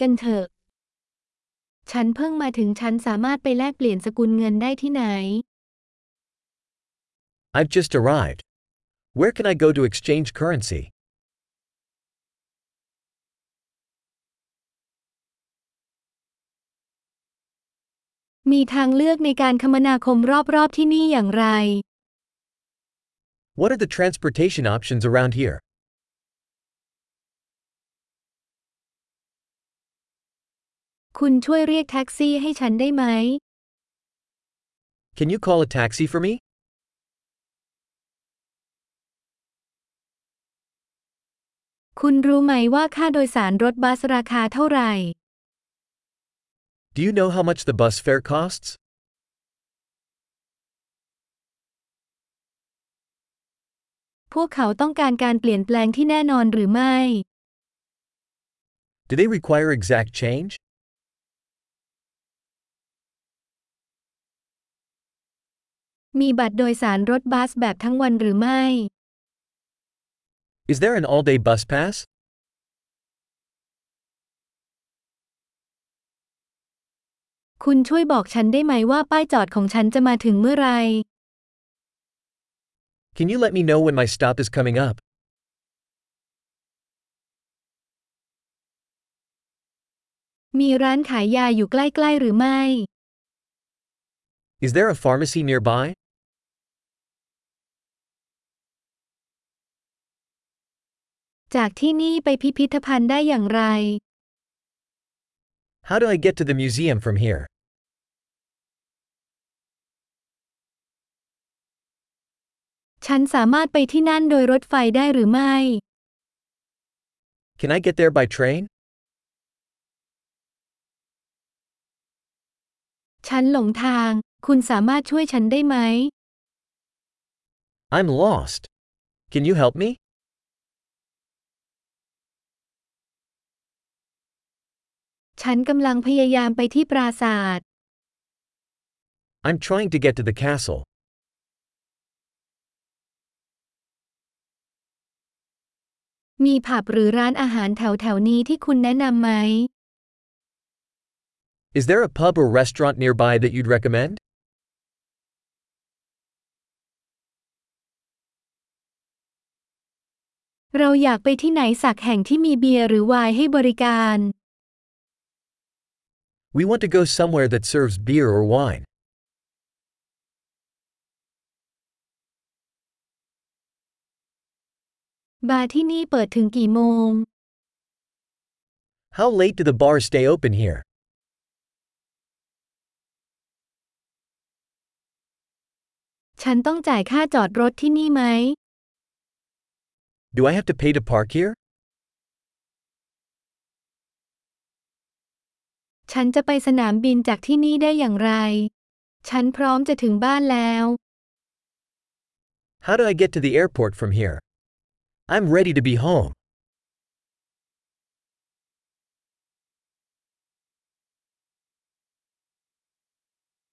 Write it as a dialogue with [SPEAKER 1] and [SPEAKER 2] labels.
[SPEAKER 1] กันเถอะ ฉันเพิ่งมาถึงฉันสามารถไปแลกเปลี่ยนสกุลเงินได้ที่ไหน
[SPEAKER 2] I've just arrived. Where can I go to exchange currency?
[SPEAKER 1] มีทางเลือกในการคมนาคมรอบๆที่นี่อย่างไร
[SPEAKER 2] What are the transportation options around here?
[SPEAKER 1] คุณช่วยเรียกแท็กซี่ให้ฉันได้ไหม
[SPEAKER 2] Can you call a taxi for me?
[SPEAKER 1] คุณรู้ไหมว่าค่าโดยสารรถบัสราคาเท่าไหร่
[SPEAKER 2] Do you know how much the bus fare costs?
[SPEAKER 1] พวกเขาต้องการการเปลี่ยนแปลงที่แน่นอนหรือไม่
[SPEAKER 2] Do they require exact change?
[SPEAKER 1] มีบัตรโดยสารรถบัสแบบทั้งวันหรือไม่
[SPEAKER 2] Is there an all day bus pass?
[SPEAKER 1] คุณช่วยบอกฉันได้ไหมว่าป้ายจอดของฉันจะมาถึงเมื่อไร
[SPEAKER 2] Can you let me know when my stop is coming up?
[SPEAKER 1] มีร้านขายยาอยู่ใกล้ๆหรือไม่
[SPEAKER 2] Is there a pharmacy nearby?
[SPEAKER 1] จากที่นี่ไปพิพิธภัณฑ์ได้อย่างไร
[SPEAKER 2] How do I get to the museum from here?
[SPEAKER 1] ฉันสามารถไปที่นั่นโดยรถไฟได้หรือไม่
[SPEAKER 2] Can I get there by train?
[SPEAKER 1] ฉันหลงทาง คุณสามารถช่วยฉันได้ไหม
[SPEAKER 2] I'm lost. Can you help me?
[SPEAKER 1] ฉันกำลังพยายามไปที่ปราสาท
[SPEAKER 2] I'm trying to get to the castle.
[SPEAKER 1] มีผับหรือร้านอาหารแถวแถวๆนี้ที่คุณแนะนำไหม
[SPEAKER 2] Is there a pub or restaurant nearby that you'd recommend?
[SPEAKER 1] เราอยากไปที่ไหนสักแห่งที่มีเบียร์หรือไวน์ให้บริการ
[SPEAKER 2] We want to go somewhere that serves beer or wine. How late do the bars stay open here? Do I have to pay to park here?
[SPEAKER 1] ฉันจะไปสนามบินจากที่นี่ได้อย่างไร ฉันพร้อมจะถึงบ้านแล้ว
[SPEAKER 2] How do I get to the airport from here? I'm ready to be home.